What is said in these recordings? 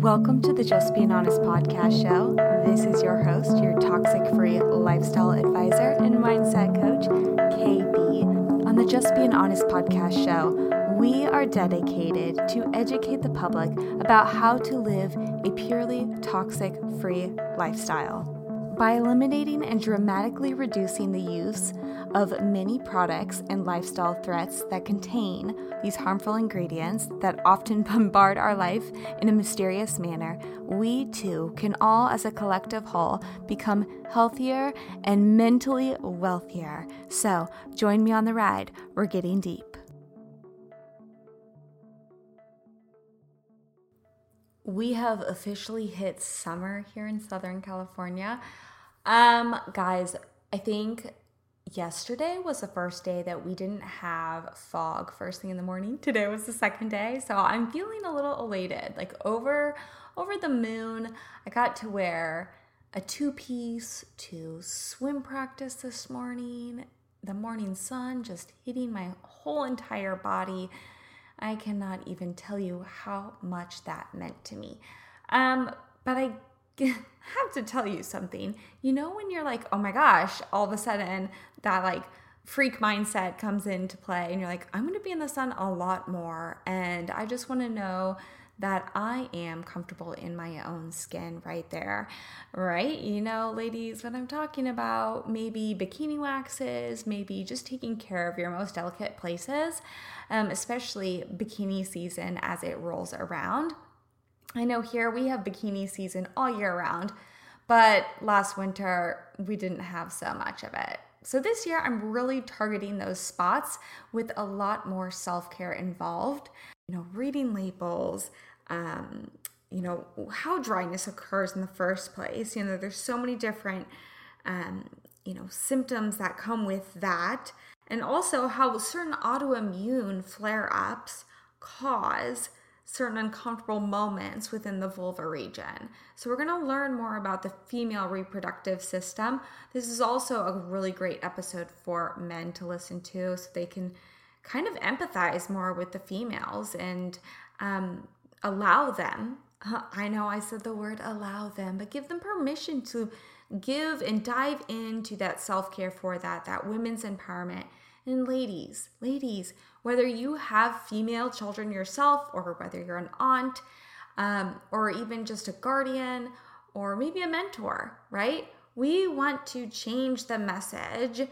Welcome to the Just Being Honest podcast show. This is your host, your toxic free lifestyle advisor and mindset coach, KB. On the Just Being Honest podcast show, we are dedicated to educate the public about how to live a purely toxic free lifestyle. By eliminating and dramatically reducing the use of many products and lifestyle threats that contain these harmful ingredients that often bombard our life in a mysterious manner, we too can all, as a collective whole, become healthier and mentally wealthier. So, join me on the ride. We're getting deep. We have officially hit summer here in Southern California. Um, guys, I think yesterday was the first day that we didn't have fog first thing in the morning. Today was the second day, so I'm feeling a little elated. Like over over the moon, I got to wear a two-piece to swim practice this morning. The morning sun just hitting my whole entire body. I cannot even tell you how much that meant to me. Um, but I have to tell you something. You know, when you're like, oh my gosh, all of a sudden that like freak mindset comes into play, and you're like, I'm going to be in the sun a lot more. And I just want to know that I am comfortable in my own skin right there, right? You know, ladies, what I'm talking about, maybe bikini waxes, maybe just taking care of your most delicate places, um, especially bikini season as it rolls around. I know here we have bikini season all year round, but last winter we didn't have so much of it. So this year I'm really targeting those spots with a lot more self care involved. You know, reading labels, um, you know, how dryness occurs in the first place. You know, there's so many different, um, you know, symptoms that come with that. And also how certain autoimmune flare ups cause certain uncomfortable moments within the vulva region. So, we're going to learn more about the female reproductive system. This is also a really great episode for men to listen to so they can kind of empathize more with the females and um, allow them. I know I said the word allow them, but give them permission to give and dive into that self care for that, that women's empowerment. And ladies, ladies, whether you have female children yourself or whether you're an aunt um, or even just a guardian or maybe a mentor, right? We want to change the message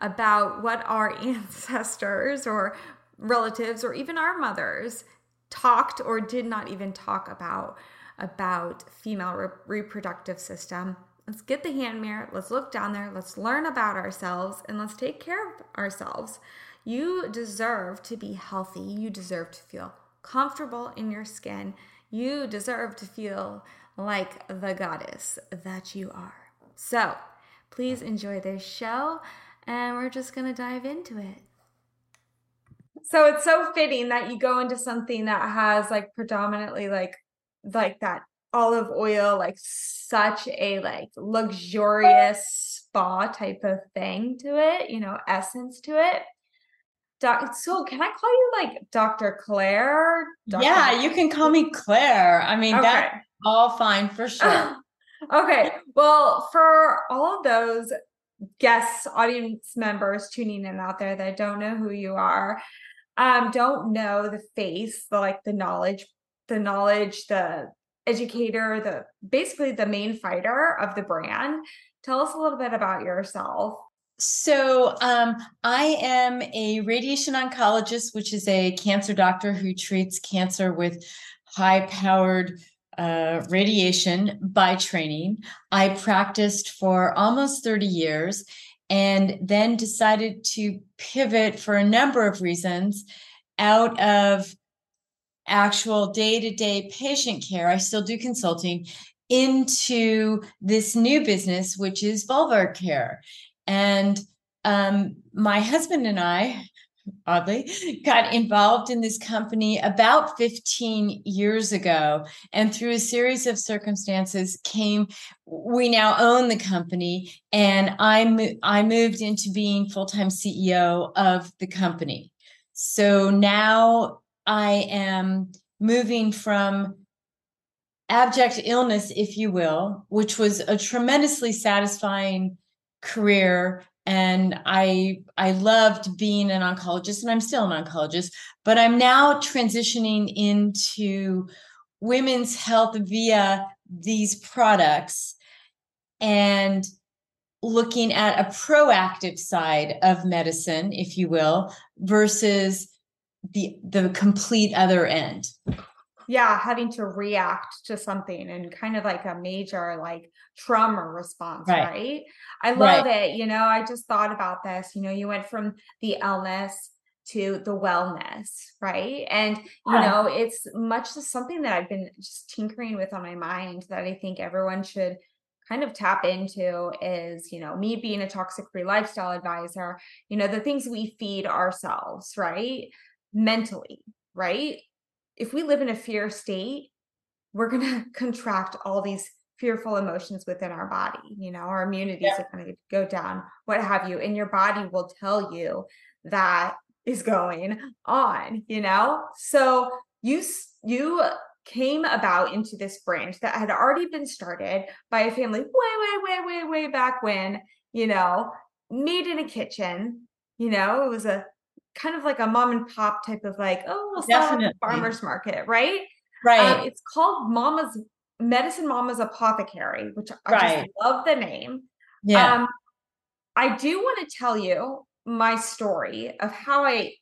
about what our ancestors or relatives or even our mothers talked or did not even talk about about female re- reproductive system. Let's get the hand mirror. Let's look down there. Let's learn about ourselves and let's take care of ourselves you deserve to be healthy. You deserve to feel comfortable in your skin. You deserve to feel like the goddess that you are. So, please enjoy this show, and we're just going to dive into it. So, it's so fitting that you go into something that has like predominantly like like that olive oil like such a like luxurious spa type of thing to it, you know, essence to it. Doc, so can I call you like Dr. Clare? Dr. Yeah, you can call me Clare. I mean, okay. that's all fine for sure. okay. Well, for all of those guests, audience members tuning in out there that don't know who you are, um, don't know the face, the like the knowledge, the knowledge, the educator, the basically the main fighter of the brand. Tell us a little bit about yourself. So, um, I am a radiation oncologist, which is a cancer doctor who treats cancer with high powered uh, radiation by training. I practiced for almost 30 years and then decided to pivot for a number of reasons out of actual day to day patient care. I still do consulting into this new business, which is vulvar care. And um, my husband and I, oddly, got involved in this company about 15 years ago. And through a series of circumstances, came, we now own the company. And I, mo- I moved into being full time CEO of the company. So now I am moving from abject illness, if you will, which was a tremendously satisfying career. And I I loved being an oncologist, and I'm still an oncologist, but I'm now transitioning into women's health via these products and looking at a proactive side of medicine, if you will, versus the the complete other end yeah having to react to something and kind of like a major like trauma response right, right? i love right. it you know i just thought about this you know you went from the illness to the wellness right and you yeah. know it's much something that i've been just tinkering with on my mind that i think everyone should kind of tap into is you know me being a toxic free lifestyle advisor you know the things we feed ourselves right mentally, right? If we live in a fear state, we're going to contract all these fearful emotions within our body. You know, our immunities yeah. are going to go down, what have you. And your body will tell you that is going on, you know? So you, you, came about into this branch that had already been started by a family way, way, way, way, way back when, you know, made in a kitchen. You know, it was a kind of like a mom and pop type of like, oh, we'll sell at the farmer's market, right? Right. Um, it's called Mama's Medicine Mama's Apothecary, which I right. just love the name. Yeah. Um, I do want to tell you my story of how I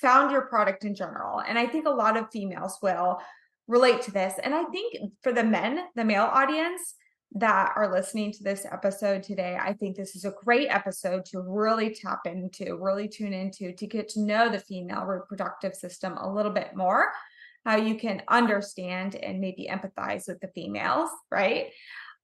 found your product in general. And I think a lot of females will relate to this. And I think for the men, the male audience, that are listening to this episode today, I think this is a great episode to really tap into, really tune into, to get to know the female reproductive system a little bit more, how you can understand and maybe empathize with the females, right?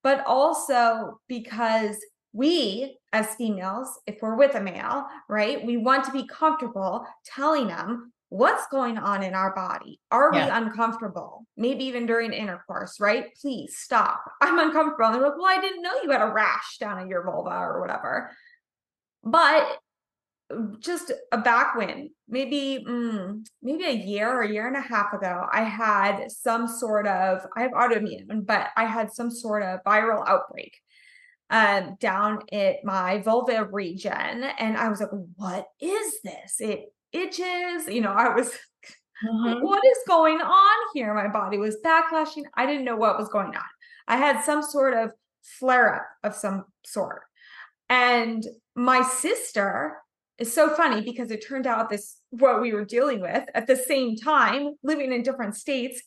But also because we as females, if we're with a male, right, we want to be comfortable telling them what's going on in our body? Are yeah. we uncomfortable? Maybe even during intercourse, right? Please stop. I'm uncomfortable. And they're like, well, I didn't know you had a rash down at your vulva or whatever. But just a back backwind, maybe mm, maybe a year or a year and a half ago, I had some sort of I have autoimmune, but I had some sort of viral outbreak um, down at my vulva region, and I was like, "What is this?" It itches. You know, I was, mm-hmm. what is going on here? My body was backlashing. I didn't know what was going on. I had some sort of flare up of some sort. And my sister is so funny because it turned out this, what we were dealing with at the same time, living in different states,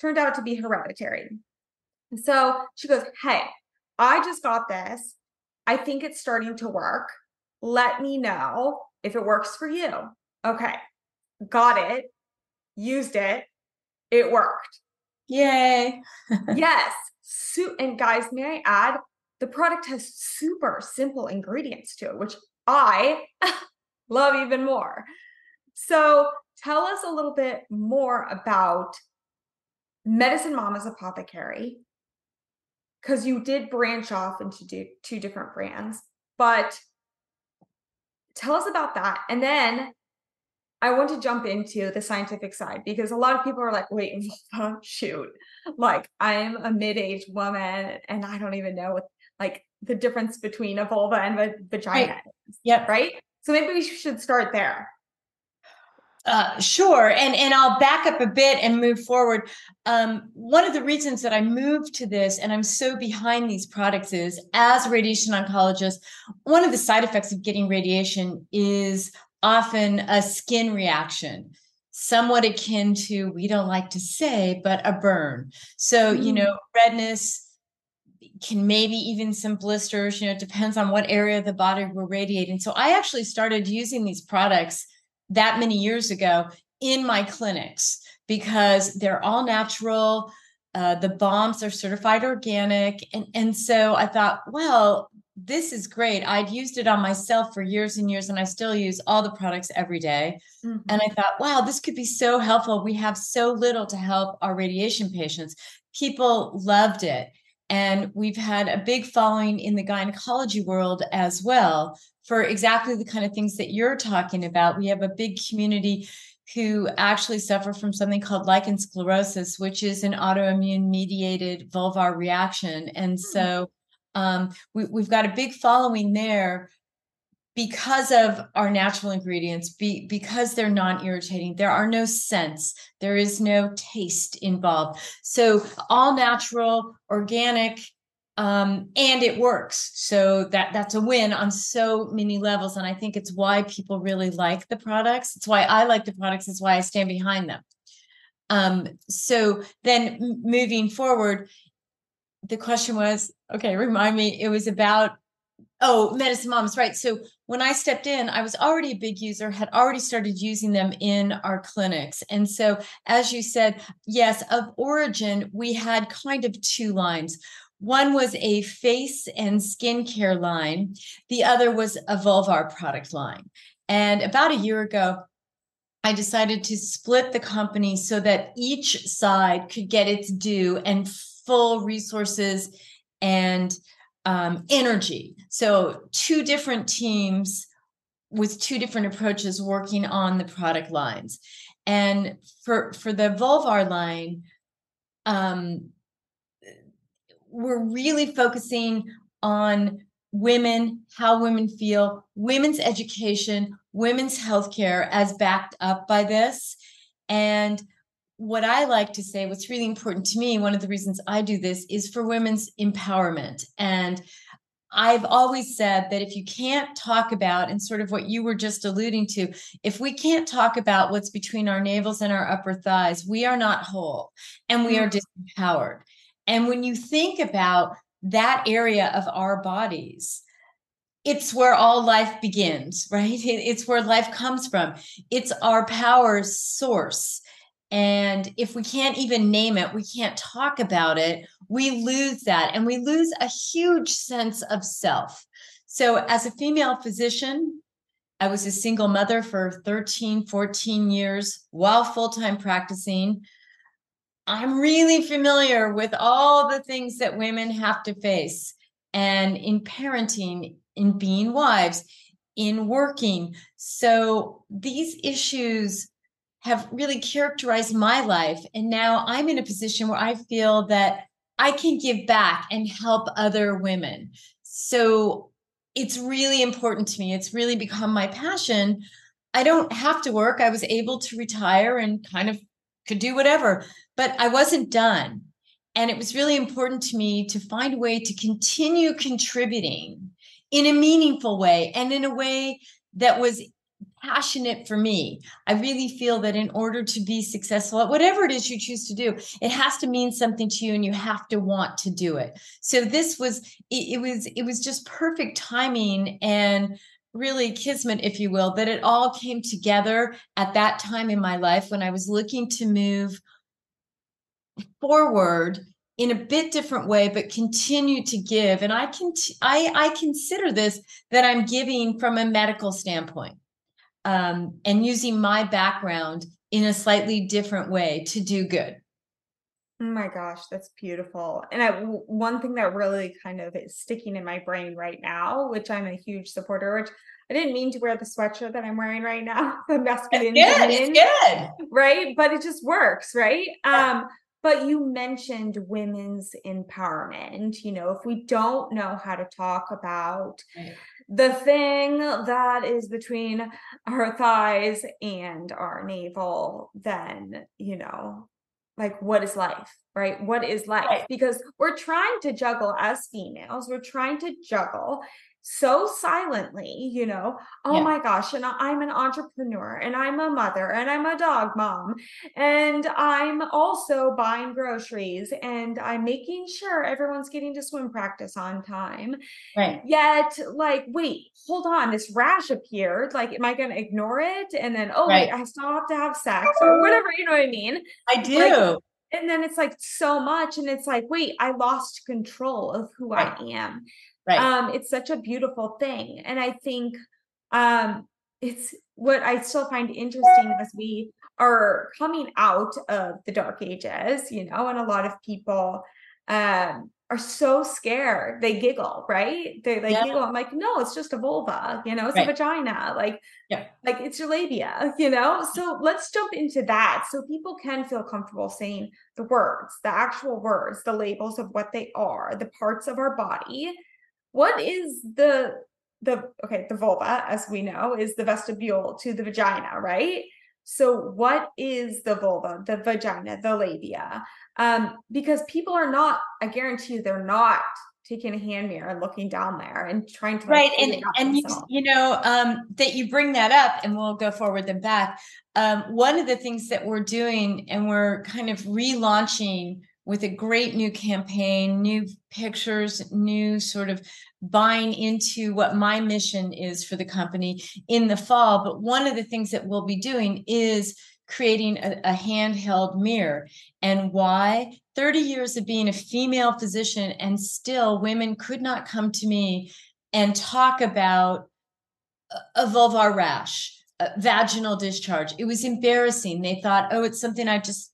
turned out to be hereditary. so she goes, Hey, I just got this. I think it's starting to work. Let me know if it works for you. Okay, got it, used it, it worked. Yay. yes. So, and guys, may I add, the product has super simple ingredients to it, which I love even more. So, tell us a little bit more about Medicine Mama's Apothecary, because you did branch off into two different brands, but tell us about that. And then I want to jump into the scientific side because a lot of people are like, wait, shoot, like I'm a mid-aged woman and I don't even know what like the difference between a vulva and a vagina. Right. Yep. Right. So maybe we should start there. Uh, sure, and and I'll back up a bit and move forward. Um, one of the reasons that I moved to this and I'm so behind these products is, as a radiation oncologist, one of the side effects of getting radiation is often a skin reaction somewhat akin to we don't like to say but a burn. So you know redness can maybe even some blisters you know it depends on what area of the body we're radiating. So i actually started using these products that many years ago in my clinics because they're all natural uh, the balms are certified organic and and so i thought well this is great. I'd used it on myself for years and years, and I still use all the products every day. Mm-hmm. And I thought, wow, this could be so helpful. We have so little to help our radiation patients. People loved it. And we've had a big following in the gynecology world as well for exactly the kind of things that you're talking about. We have a big community who actually suffer from something called lichen sclerosus, which is an autoimmune mediated vulvar reaction. And hmm. so um, we, we've got a big following there because of our natural ingredients be, because they're non-irritating there are no scents. There is no taste involved. So all natural organic um, and it works. So that that's a win on so many levels and i think it's why people really like the products. It's why i like the products. It's why i stand behind them. Um, so then moving forward the question was okay remind me it was about Oh, medicine moms, right. So when I stepped in, I was already a big user, had already started using them in our clinics. And so, as you said, yes, of origin, we had kind of two lines. One was a face and skincare line, the other was a vulvar product line. And about a year ago, I decided to split the company so that each side could get its due and full resources and um, energy. So, two different teams with two different approaches working on the product lines. And for for the vulvar line, um, we're really focusing on women, how women feel, women's education, women's healthcare as backed up by this. And what I like to say, what's really important to me, one of the reasons I do this is for women's empowerment. And I've always said that if you can't talk about, and sort of what you were just alluding to, if we can't talk about what's between our navels and our upper thighs, we are not whole and we are mm-hmm. disempowered. And when you think about that area of our bodies, it's where all life begins, right? It's where life comes from. It's our power source. And if we can't even name it, we can't talk about it, we lose that and we lose a huge sense of self. So, as a female physician, I was a single mother for 13, 14 years while full time practicing. I'm really familiar with all the things that women have to face. And in parenting, in being wives, in working. So, these issues have really characterized my life. And now I'm in a position where I feel that I can give back and help other women. So it's really important to me. It's really become my passion. I don't have to work. I was able to retire and kind of could do whatever, but I wasn't done. And it was really important to me to find a way to continue contributing in a meaningful way and in a way that was passionate for me. I really feel that in order to be successful at whatever it is you choose to do, it has to mean something to you and you have to want to do it. So this was it, it was it was just perfect timing and really kismet if you will that it all came together at that time in my life when I was looking to move forward in a bit different way but continue to give and i can I, I consider this that i'm giving from a medical standpoint um, and using my background in a slightly different way to do good. Oh my gosh, that's beautiful. And I, one thing that really kind of is sticking in my brain right now, which I'm a huge supporter, which I didn't mean to wear the sweatshirt that I'm wearing right now, the masculine, it's good, it's good, right? But it just works, right? Um, but you mentioned women's empowerment. You know, if we don't know how to talk about the thing that is between our thighs and our navel, then, you know, like what is life, right? What is life? Because we're trying to juggle as females, we're trying to juggle so silently, you know, oh yeah. my gosh, and I'm an entrepreneur and I'm a mother and I'm a dog mom and I'm also buying groceries and I'm making sure everyone's getting to swim practice on time. Right. Yet, like, wait, hold on, this rash appeared. Like, am I going to ignore it? And then, oh, right. wait, I still have to have sex or whatever, you know what I mean? I do. Like, and then it's like so much and it's like wait i lost control of who right. i am Right. Um, it's such a beautiful thing. And I think um, it's what I still find interesting as we are coming out of the dark ages, you know, and a lot of people um, are so scared. They giggle, right? They like yeah. giggle. I'm like, no, it's just a vulva, you know, it's right. a vagina. Like, yeah, like it's your labia, you know? So let's jump into that so people can feel comfortable saying the words, the actual words, the labels of what they are, the parts of our body. What is the the okay, the vulva, as we know, is the vestibule to the vagina, right? So, what is the vulva, the vagina, the labia? Um, because people are not, I guarantee you, they're not taking a hand mirror and looking down there and trying to right and and you, you, know um, that you bring that up and we'll go forward and back um, one of the things that we're doing and we're kind of relaunching with a great new campaign, new pictures, new sort of buying into what my mission is for the company in the fall. But one of the things that we'll be doing is creating a, a handheld mirror. And why? 30 years of being a female physician, and still women could not come to me and talk about uh, a vulvar rash, a vaginal discharge. It was embarrassing. They thought, oh, it's something I just,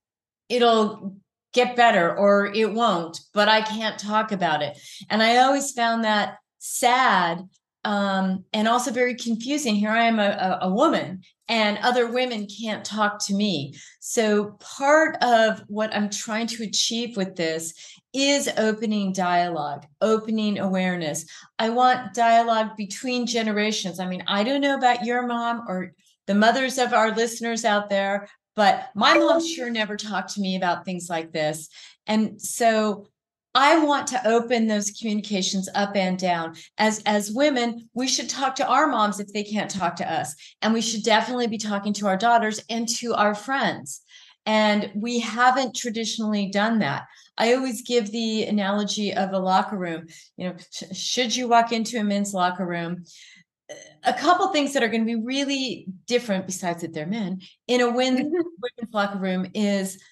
it'll get better or it won't, but I can't talk about it. And I always found that sad um, and also very confusing. Here I am, a, a, a woman, and other women can't talk to me. So, part of what I'm trying to achieve with this is opening dialogue, opening awareness. I want dialogue between generations. I mean, I don't know about your mom or the mothers of our listeners out there, but my mom oh. sure never talked to me about things like this. And so I want to open those communications up and down. As as women, we should talk to our moms if they can't talk to us. And we should definitely be talking to our daughters and to our friends. And we haven't traditionally done that. I always give the analogy of a locker room. You know, sh- should you walk into a men's locker room, a couple things that are going to be really different besides that they're men. In a women's locker room is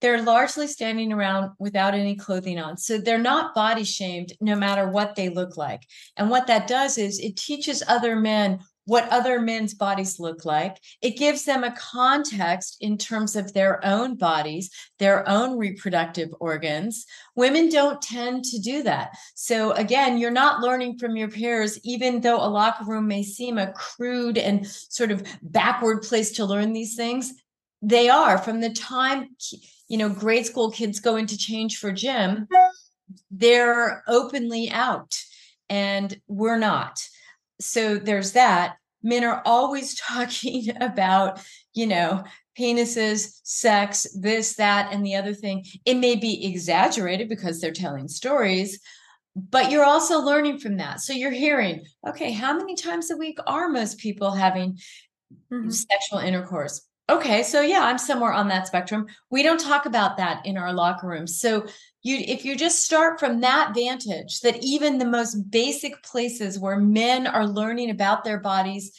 they're largely standing around without any clothing on. So they're not body shamed no matter what they look like. And what that does is it teaches other men what other men's bodies look like. It gives them a context in terms of their own bodies, their own reproductive organs. Women don't tend to do that. So, again, you're not learning from your peers, even though a locker room may seem a crude and sort of backward place to learn these things. They are from the time, you know, grade school kids go into change for gym, they're openly out, and we're not so there's that. Men are always talking about you know penises sex this that and the other thing. It may be exaggerated because they're telling stories but you're also learning from that. So you're hearing okay how many times a week are most people having mm-hmm. sexual intercourse? Okay so yeah i'm somewhere on that spectrum. We don't talk about that in our locker rooms so you if you just start from that vantage that even the most basic places where men are learning about their bodies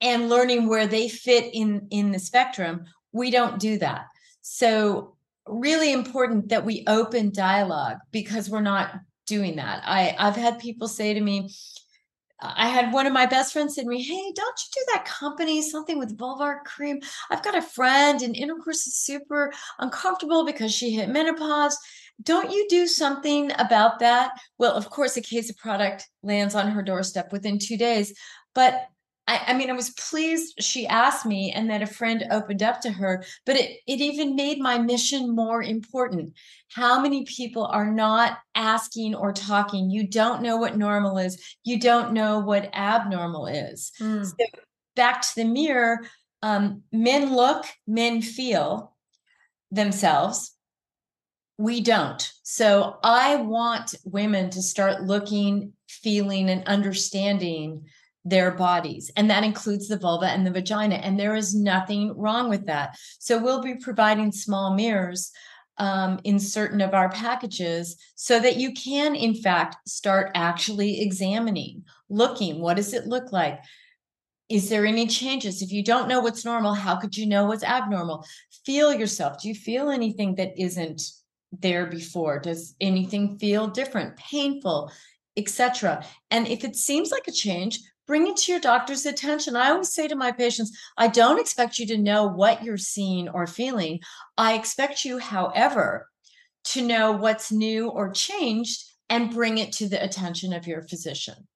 and learning where they fit in in the spectrum we don't do that. So really important that we open dialogue because we're not doing that. I i've had people say to me I had one of my best friends send me, Hey, don't you do that company, something with vulvar cream? I've got a friend and intercourse is super uncomfortable because she hit menopause don't you do something about that? Well, of course, a case of product lands on her doorstep within two days. But I, I, mean, I was pleased she asked me and that a friend opened up to her, but it, it even made my mission more important. How many people are not asking or talking? You don't know what normal is, you don't know what abnormal is. Mm. So back to the mirror, um, men look, men feel themselves we don't. So I want women to start looking, feeling, and understanding their bodies. And that includes the vulva and the vagina. And there is nothing wrong with that. So we'll be providing small mirrors um, in certain of our packages so that you can, in fact, start actually examining, looking what does it look like? Is there any changes? If you don't know what's normal, how could you know what's abnormal? Feel yourself. Do you feel anything that isn't there before? Does anything feel different, painful, etc.? And if it seems like a change, bring it to your doctor's attention. I always say to my patients, I don't expect you to know what you're seeing or feeling. I expect you, however, to know what's new or changed and bring it to the attention of your physician.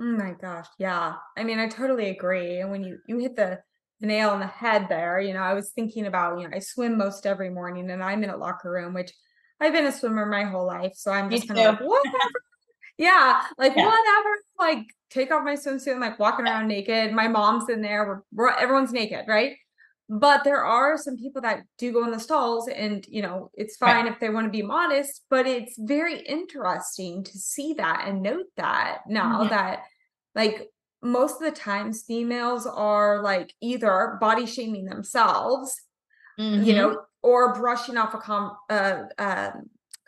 Oh my gosh, yeah. I mean, I totally agree. And when you you hit the, the nail on the head there, you know, I was thinking about, you know, I swim most every morning and I'm in a locker room, which I've been a swimmer my whole life. So I'm just kind of like, whatever. yeah, like yeah. whatever. Like take off my swimsuit and like walking around naked. My mom's in there. We're, we're everyone's naked, right? but there are some people that do go in the stalls and you know it's fine right. if they want to be modest but it's very interesting to see that and note that now mm-hmm. that like most of the times females are like either body shaming themselves mm-hmm. you know or brushing off a com- uh, uh,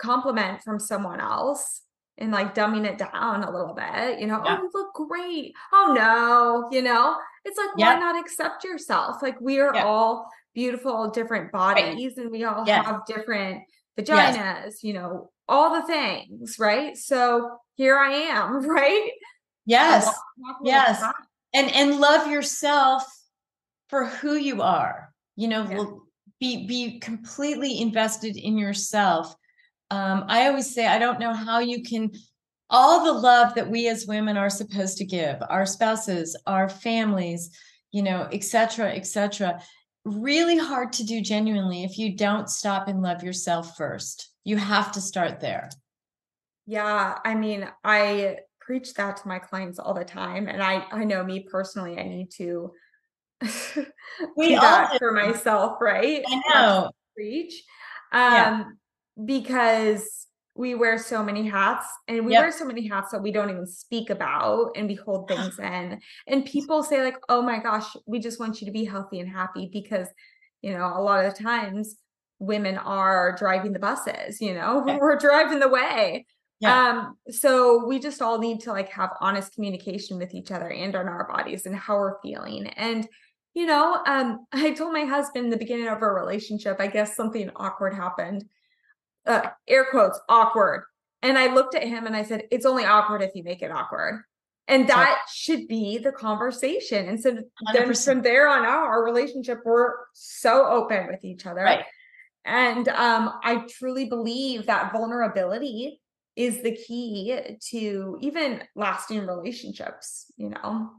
compliment from someone else and like dumbing it down a little bit, you know, yeah. oh, you look great. Oh no, you know, it's like, yeah. why not accept yourself? Like we are yeah. all beautiful, different bodies, right. and we all have different vaginas, yes. you know, all the things, right? So here I am, right? Yes. Yes. And and love yourself for who you are. You know, be be completely invested in yourself um, I always say, I don't know how you can, all the love that we as women are supposed to give our spouses, our families, you know, etc., etc. really hard to do genuinely if you don't stop and love yourself first. You have to start there. Yeah. I mean, I preach that to my clients all the time. And I, I know me personally, I need to we do that for myself, right? I know. Preach. Um, yeah because we wear so many hats and we yep. wear so many hats that we don't even speak about and we hold things in and people say like oh my gosh we just want you to be healthy and happy because you know a lot of the times women are driving the buses you know okay. we're driving the way yeah. um so we just all need to like have honest communication with each other and on our bodies and how we're feeling and you know um i told my husband the beginning of our relationship i guess something awkward happened uh, air quotes awkward. And I looked at him and I said, it's only awkward if you make it awkward. And that should be the conversation. And so then from there on out, our relationship, we're so open with each other. Right. And um, I truly believe that vulnerability is the key to even lasting relationships, you know?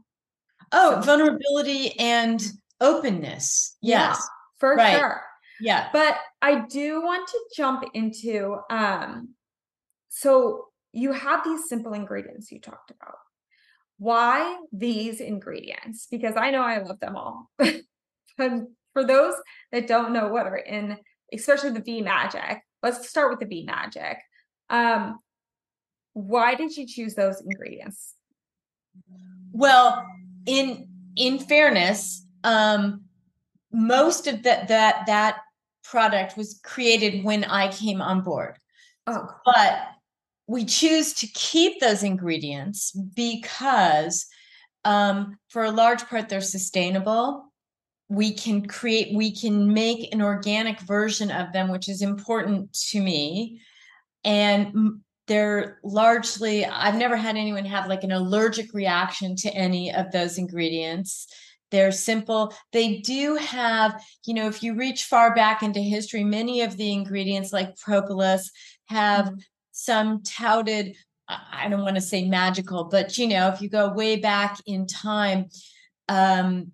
Oh, so. vulnerability and openness. Yes. Yeah, for right. sure. Yeah. But I do want to jump into um so you have these simple ingredients you talked about. Why these ingredients? Because I know I love them all. and for those that don't know what are in especially the V magic, let's start with the V magic. Um why did you choose those ingredients? Well, in in fairness, um most of that that that product was created when I came on board. Oh. But we choose to keep those ingredients because um, for a large part they're sustainable we can create we can make an organic version of them which is important to me and they're largely i've never had anyone have like an allergic reaction to any of those ingredients they're simple. They do have, you know, if you reach far back into history, many of the ingredients like propolis have mm-hmm. some touted, I don't want to say magical, but you know, if you go way back in time, um,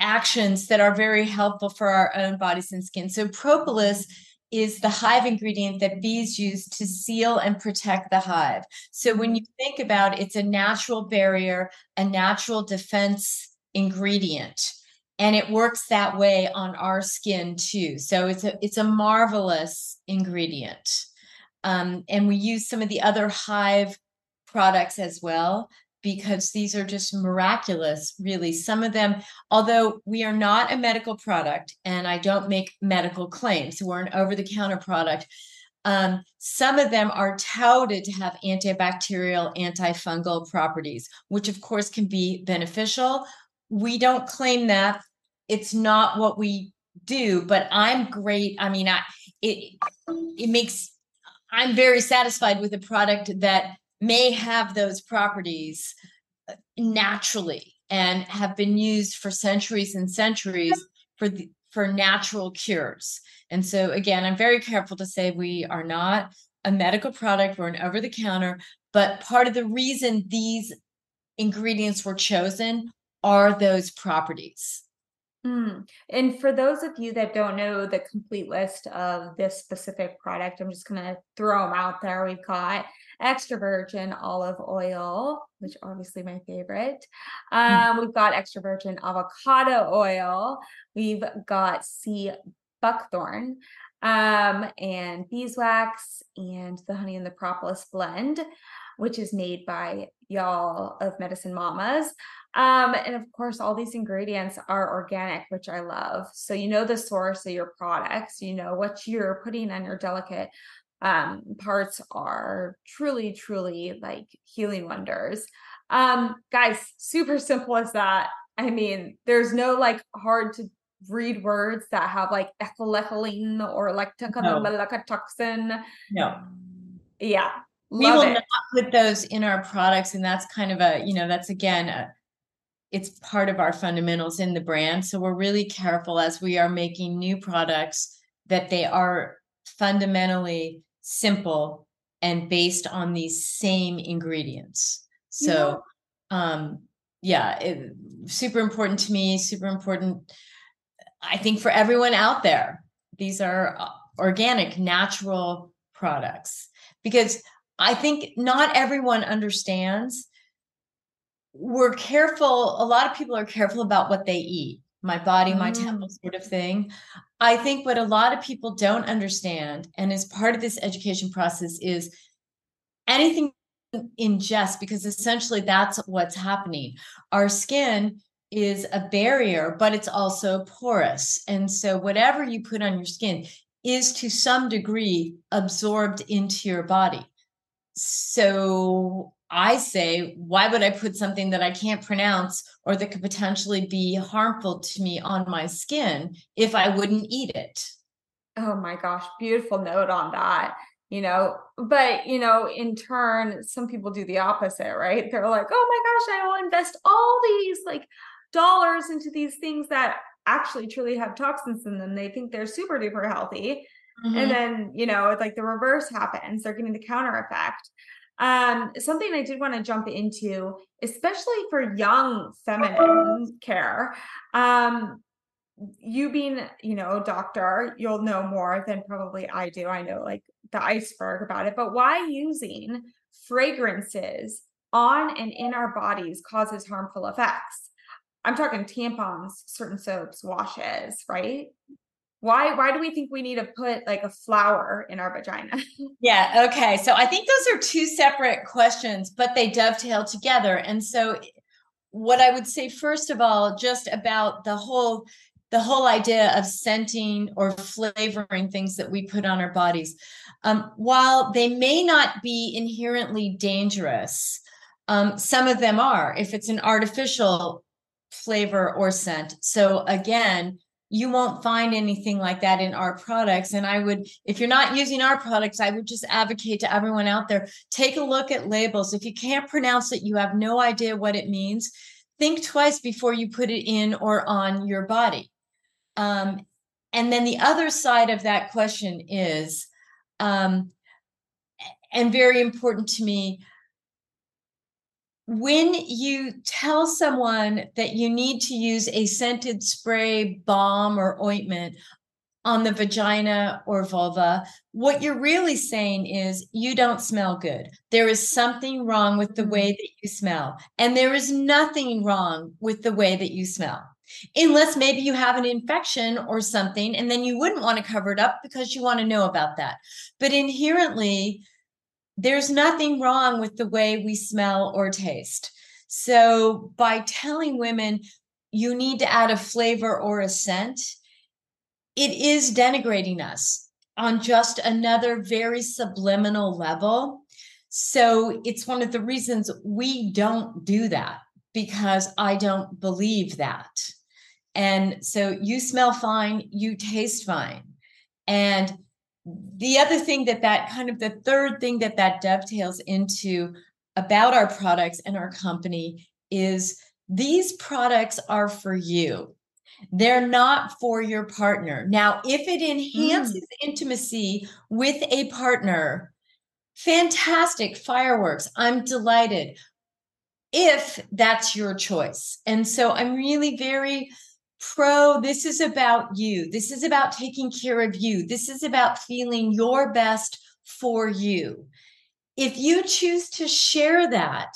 actions that are very helpful for our own bodies and skin. So propolis is the hive ingredient that bees use to seal and protect the hive. So when mm-hmm. you think about it, it's a natural barrier, a natural defense ingredient and it works that way on our skin too. So it's a it's a marvelous ingredient. Um, and we use some of the other hive products as well because these are just miraculous really. Some of them although we are not a medical product and i don't make medical claims we're an over-the-counter product um, some of them are touted to have antibacterial antifungal properties which of course can be beneficial we don't claim that it's not what we do but i'm great i mean i it it makes i'm very satisfied with a product that may have those properties uh, naturally and have been used for centuries and centuries for the for natural cures. And so, again, I'm very careful to say we are not a medical product, we're an over the counter. But part of the reason these ingredients were chosen are those properties. Mm. And for those of you that don't know the complete list of this specific product, I'm just going to throw them out there. We've got extra virgin olive oil, which obviously my favorite. Hmm. Um, mm. We've got extra virgin avocado oil. We've got sea buckthorn um, and beeswax and the honey and the propolis blend, which is made by y'all of Medicine Mama's. Um, and of course, all these ingredients are organic, which I love. So you know the source of your products, you know what you're putting on your delicate um, parts are truly, truly like healing wonders. Um, guys, super simple as that. I mean, there's no like hard to read words that have like ethylene or like toxin. No. Yeah. We will it. not put those in our products. And that's kind of a, you know, that's again, a, it's part of our fundamentals in the brand. So we're really careful as we are making new products that they are fundamentally simple and based on these same ingredients. So, yeah. um, yeah, it, super important to me, super important. I think for everyone out there, these are uh, organic, natural products because I think not everyone understands. We're careful, a lot of people are careful about what they eat my body, my mm. temple sort of thing. I think what a lot of people don't understand, and as part of this education process, is anything ingest, because essentially that's what's happening. Our skin is a barrier, but it's also porous. And so whatever you put on your skin is to some degree absorbed into your body. So I say, why would I put something that I can't pronounce or that could potentially be harmful to me on my skin if I wouldn't eat it? Oh my gosh, beautiful note on that. You know, but you know, in turn, some people do the opposite, right? They're like, oh my gosh, I will invest all these like dollars into these things that actually truly have toxins in them. They think they're super duper healthy. Mm-hmm. And then, you know, it's like the reverse happens. They're getting the counter effect. Um, something I did want to jump into, especially for young feminine care. Um, you being, you know, a doctor, you'll know more than probably I do. I know like the iceberg about it, but why using fragrances on and in our bodies causes harmful effects? I'm talking tampons, certain soaps, washes, right? Why why do we think we need to put like a flower in our vagina? Yeah okay so i think those are two separate questions but they dovetail together and so what i would say first of all just about the whole the whole idea of scenting or flavoring things that we put on our bodies. Um, while they may not be inherently dangerous um, some of them are if it's an artificial flavor or scent. So again you won't find anything like that in our products. And I would, if you're not using our products, I would just advocate to everyone out there take a look at labels. If you can't pronounce it, you have no idea what it means, think twice before you put it in or on your body. Um, and then the other side of that question is, um, and very important to me, when you tell someone that you need to use a scented spray, balm, or ointment on the vagina or vulva, what you're really saying is you don't smell good. There is something wrong with the way mm-hmm. that you smell. And there is nothing wrong with the way that you smell. Unless maybe you have an infection or something, and then you wouldn't want to cover it up because you want to know about that. But inherently, there's nothing wrong with the way we smell or taste. So by telling women you need to add a flavor or a scent, it is denigrating us on just another very subliminal level. So it's one of the reasons we don't do that because I don't believe that. And so you smell fine, you taste fine. And the other thing that that kind of the third thing that that dovetails into about our products and our company is these products are for you They're not for your partner. Now, if it enhances mm. intimacy with a partner, fantastic fireworks. I'm delighted if that's your choice. And so I'm really very pro this is about you. This is about taking care of you. This is about feeling your best for you. If you choose to share that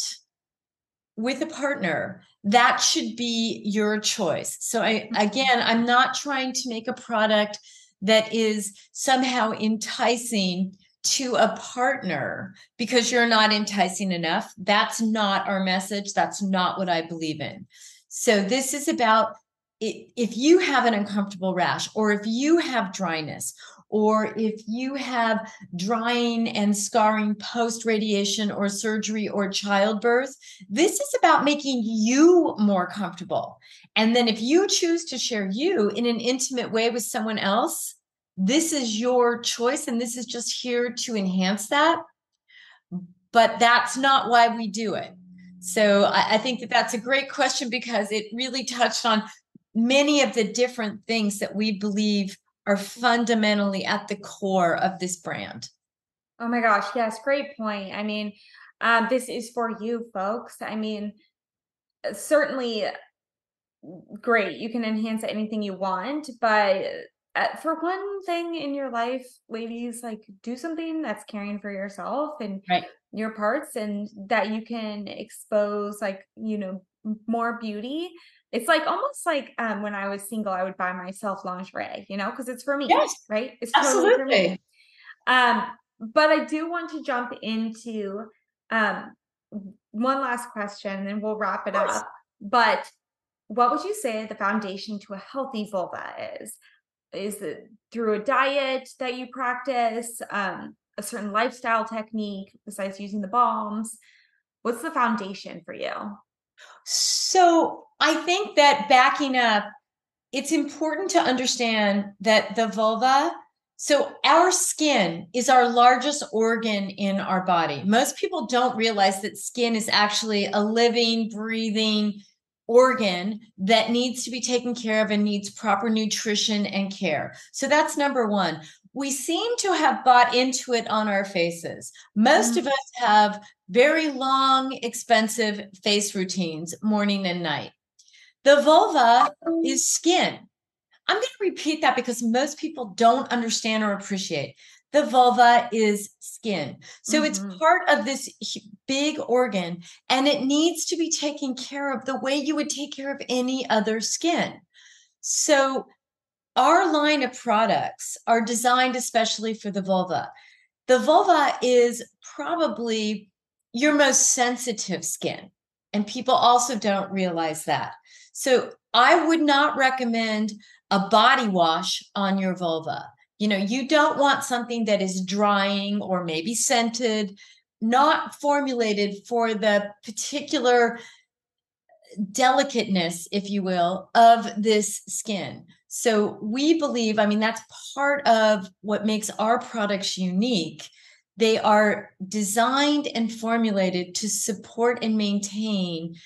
with a partner, that should be your choice. So I mm-hmm. again, I'm not trying to make a product that is somehow enticing to a partner because you're not enticing enough. That's not our message. That's not what I believe in. So this is about if you have an uncomfortable rash or if you have dryness or if you have drying and scarring post radiation or surgery or childbirth, this is about making you more comfortable. And then if you choose to share you in an intimate way with someone else, this is your choice and this is just here to enhance that. But that's not why we do it. So I, think that that's a great question because it really touched on many of the different things that we believe are fundamentally at the core of this brand. Oh my gosh, yes, great point. I mean, um, this is for you folks. I mean, certainly great. You can enhance anything you want, but uh, for one thing in your life, ladies, like do something that's caring for yourself and right. your parts and that you can expose like, you know, more beauty it's like almost like um, when I was single, I would buy myself lingerie, you know, because it's for me, yes, right? It's absolutely. Totally for me. Um, but I do want to jump into um, one last question, and we'll wrap it up. But what would you say the foundation to a healthy vulva is? Is it through a diet that you practice, um, a certain lifestyle technique besides using the balms? What's the foundation for you? So I think that backing up, it's important to understand that the vulva, so our skin is our largest organ in our body. Most people don't realize that skin is actually a living, breathing organ that needs to be taken care of and needs proper nutrition and care. So that's number one. We seem to have bought into it on our faces. Most mm-hmm. of us have very long, expensive face routines, morning and night. The vulva is skin. I'm going to repeat that because most people don't understand or appreciate. The vulva is skin. So mm-hmm. it's part of this big organ and it needs to be taken care of the way you would take care of any other skin. So our line of products are designed especially for the vulva. The vulva is probably your most sensitive skin. And people also don't realize that. So I would not recommend a body wash on your vulva. You know, you don't want something that is drying or maybe scented, not formulated for the particular delicateness, if you will, of this skin. So we believe, I mean, that's part of what makes our products unique they are designed and formulated to support and maintain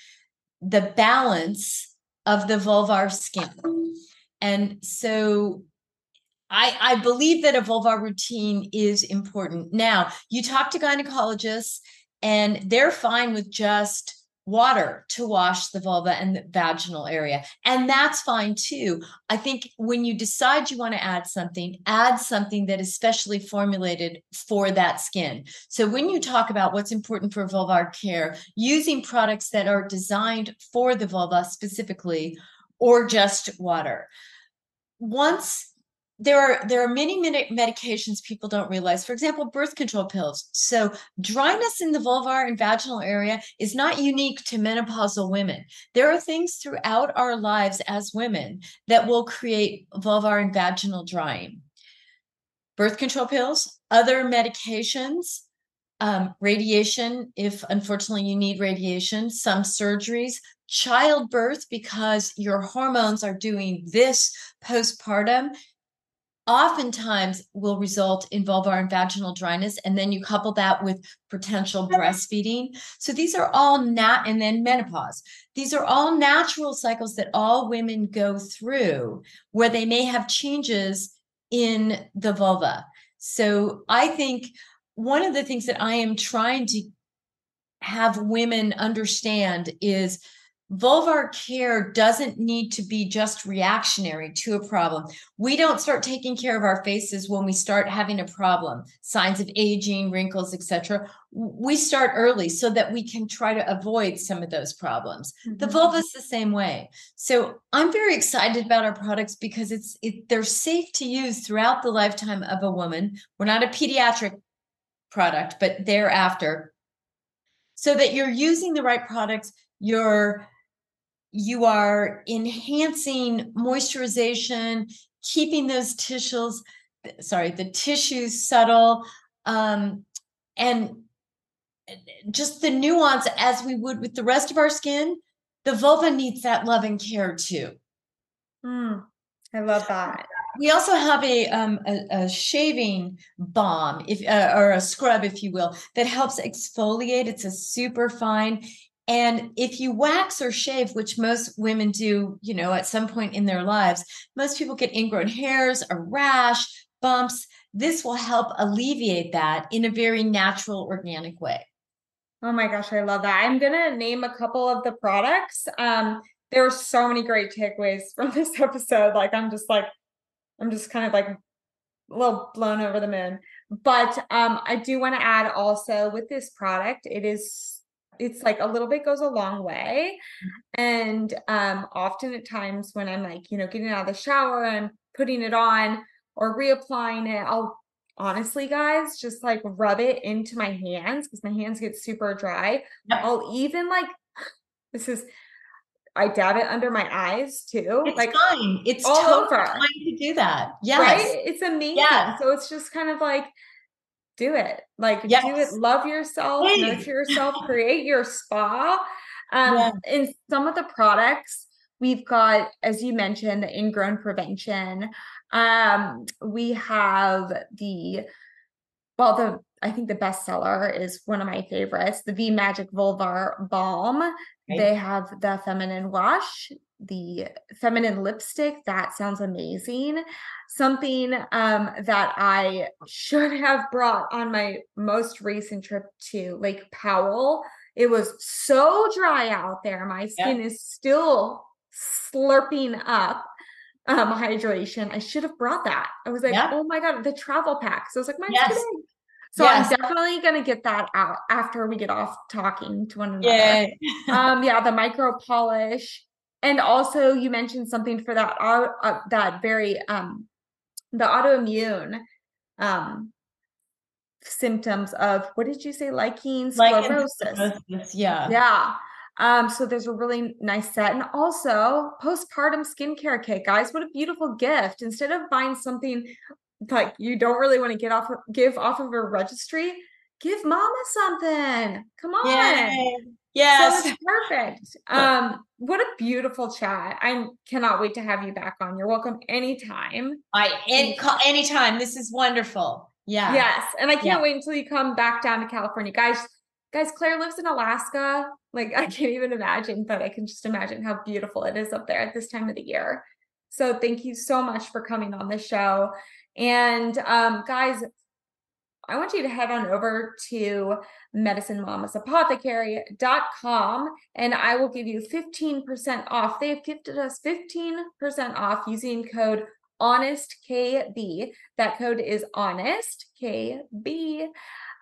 the balance of the vulvar skin. And so I, I believe that a vulvar routine is important. Now, you talk to gynecologists, and they're fine with just water to wash the vulva and the vaginal area. And that's fine too. I think when you decide you want to add something, add something that is specially formulated for that skin. So when you talk about what's important for vulvar care, using products that are designed for the vulva specifically or just water. Once there are there are many many medications people don't realize. For example birth control pills. So dryness in the vulvar and vaginal area is not unique to menopausal women. There are things throughout our lives as women that will create vulvar and vaginal drying. Birth control pills other medications um, radiation if unfortunately you need radiation some surgeries childbirth because your hormones are doing this postpartum oftentimes will result in vulvar and vaginal dryness and then you couple that with potential breastfeeding. So these are all nat and then menopause. These are all natural cycles that all women go through where they may have changes in the vulva. So i think one of the things that i am trying to have women understand is vulvar care doesn't need to be just reactionary to a problem. We don't start taking care of our faces when we start having a problem, signs of aging, wrinkles, etc. We start early so that we can try to avoid some of those problems. Mm-hmm. The vulva is the same way. So I'm very excited about our products because it's it, they're safe to use throughout the lifetime of a woman. We're not a pediatric product, but thereafter. So that you're using the right products, you're you are enhancing moisturization, keeping those tissues, sorry, the tissues subtle, um, and just the nuance as we would with the rest of our skin. The vulva needs that love and care too. Mm, I love that. We also have a um, a, a, shaving balm, if uh, or a scrub, if you will, that helps exfoliate. It's a super fine. And if you wax or shave, which most women do, you know, at some point in their lives, most people get ingrown hairs, a rash, bumps. This will help alleviate that in a very natural, organic way. Oh my gosh, I love that. I'm gonna name a couple of the products. Um, there were so many great takeaways from this episode. Like I'm just like, I'm just kind of like a little blown over the moon. But um, I do want to add also with this product, it is it's like a little bit goes a long way mm-hmm. and um often at times when i'm like you know getting out of the shower and putting it on or reapplying it i'll honestly guys just like rub it into my hands because my hands get super dry yep. i'll even like this is I dab it under my eyes too. It's like fine. It's all totally over. fine to do that. Yes. Right? It's amazing. Yeah. So it's just kind of like do it. Like yes. do it. Love yourself, hey. nurture yourself, create your spa. Um, yeah. in some of the products, we've got, as you mentioned, the ingrown prevention. Um, we have the well, the I think the bestseller is one of my favorites, the V Magic Vulvar Balm. Right. They have the feminine wash, the feminine lipstick. That sounds amazing. Something um, that I should have brought on my most recent trip to Lake Powell. It was so dry out there. My skin is still slurping up um hydration. I should have brought that. I was like, oh my god, the travel pack. So I was like, my yes. So yes. I'm definitely gonna get that out after we get off talking to one another. um, yeah, the micro polish, and also you mentioned something for that uh, that very um the autoimmune um symptoms of what did you say? Lichen sclerosus. yeah. Yeah. Um so there's a really nice set. And also postpartum skincare kit guys. What a beautiful gift. Instead of buying something like you don't really want to get off give off of a registry give mama something. Come on. Yay. Yes. So perfect. Um, what a beautiful chat. I cannot wait to have you back on. You're welcome anytime. I any, anytime. This is wonderful. Yeah. Yes. And I can't yeah. wait until you come back down to California. Guys, guys, Clare lives in Alaska. Like I can't even imagine, but I can just imagine how beautiful it is up there at this time of the year. So thank you so much for coming on the show. And um, guys, I want you to head on over to medicinemamasapothecary.com and I will give you 15% off. They have gifted us 15% off using code HONESTKB. That code is HONESTKB.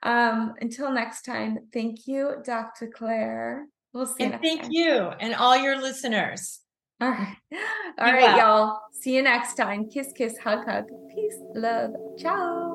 Um, until next time, thank you, Dr. Clare. We'll see you. and thank time. you and all your listeners. All right. All right, y'all. See you next time. Kiss, kiss, hug, hug. Peace, love. Ciao.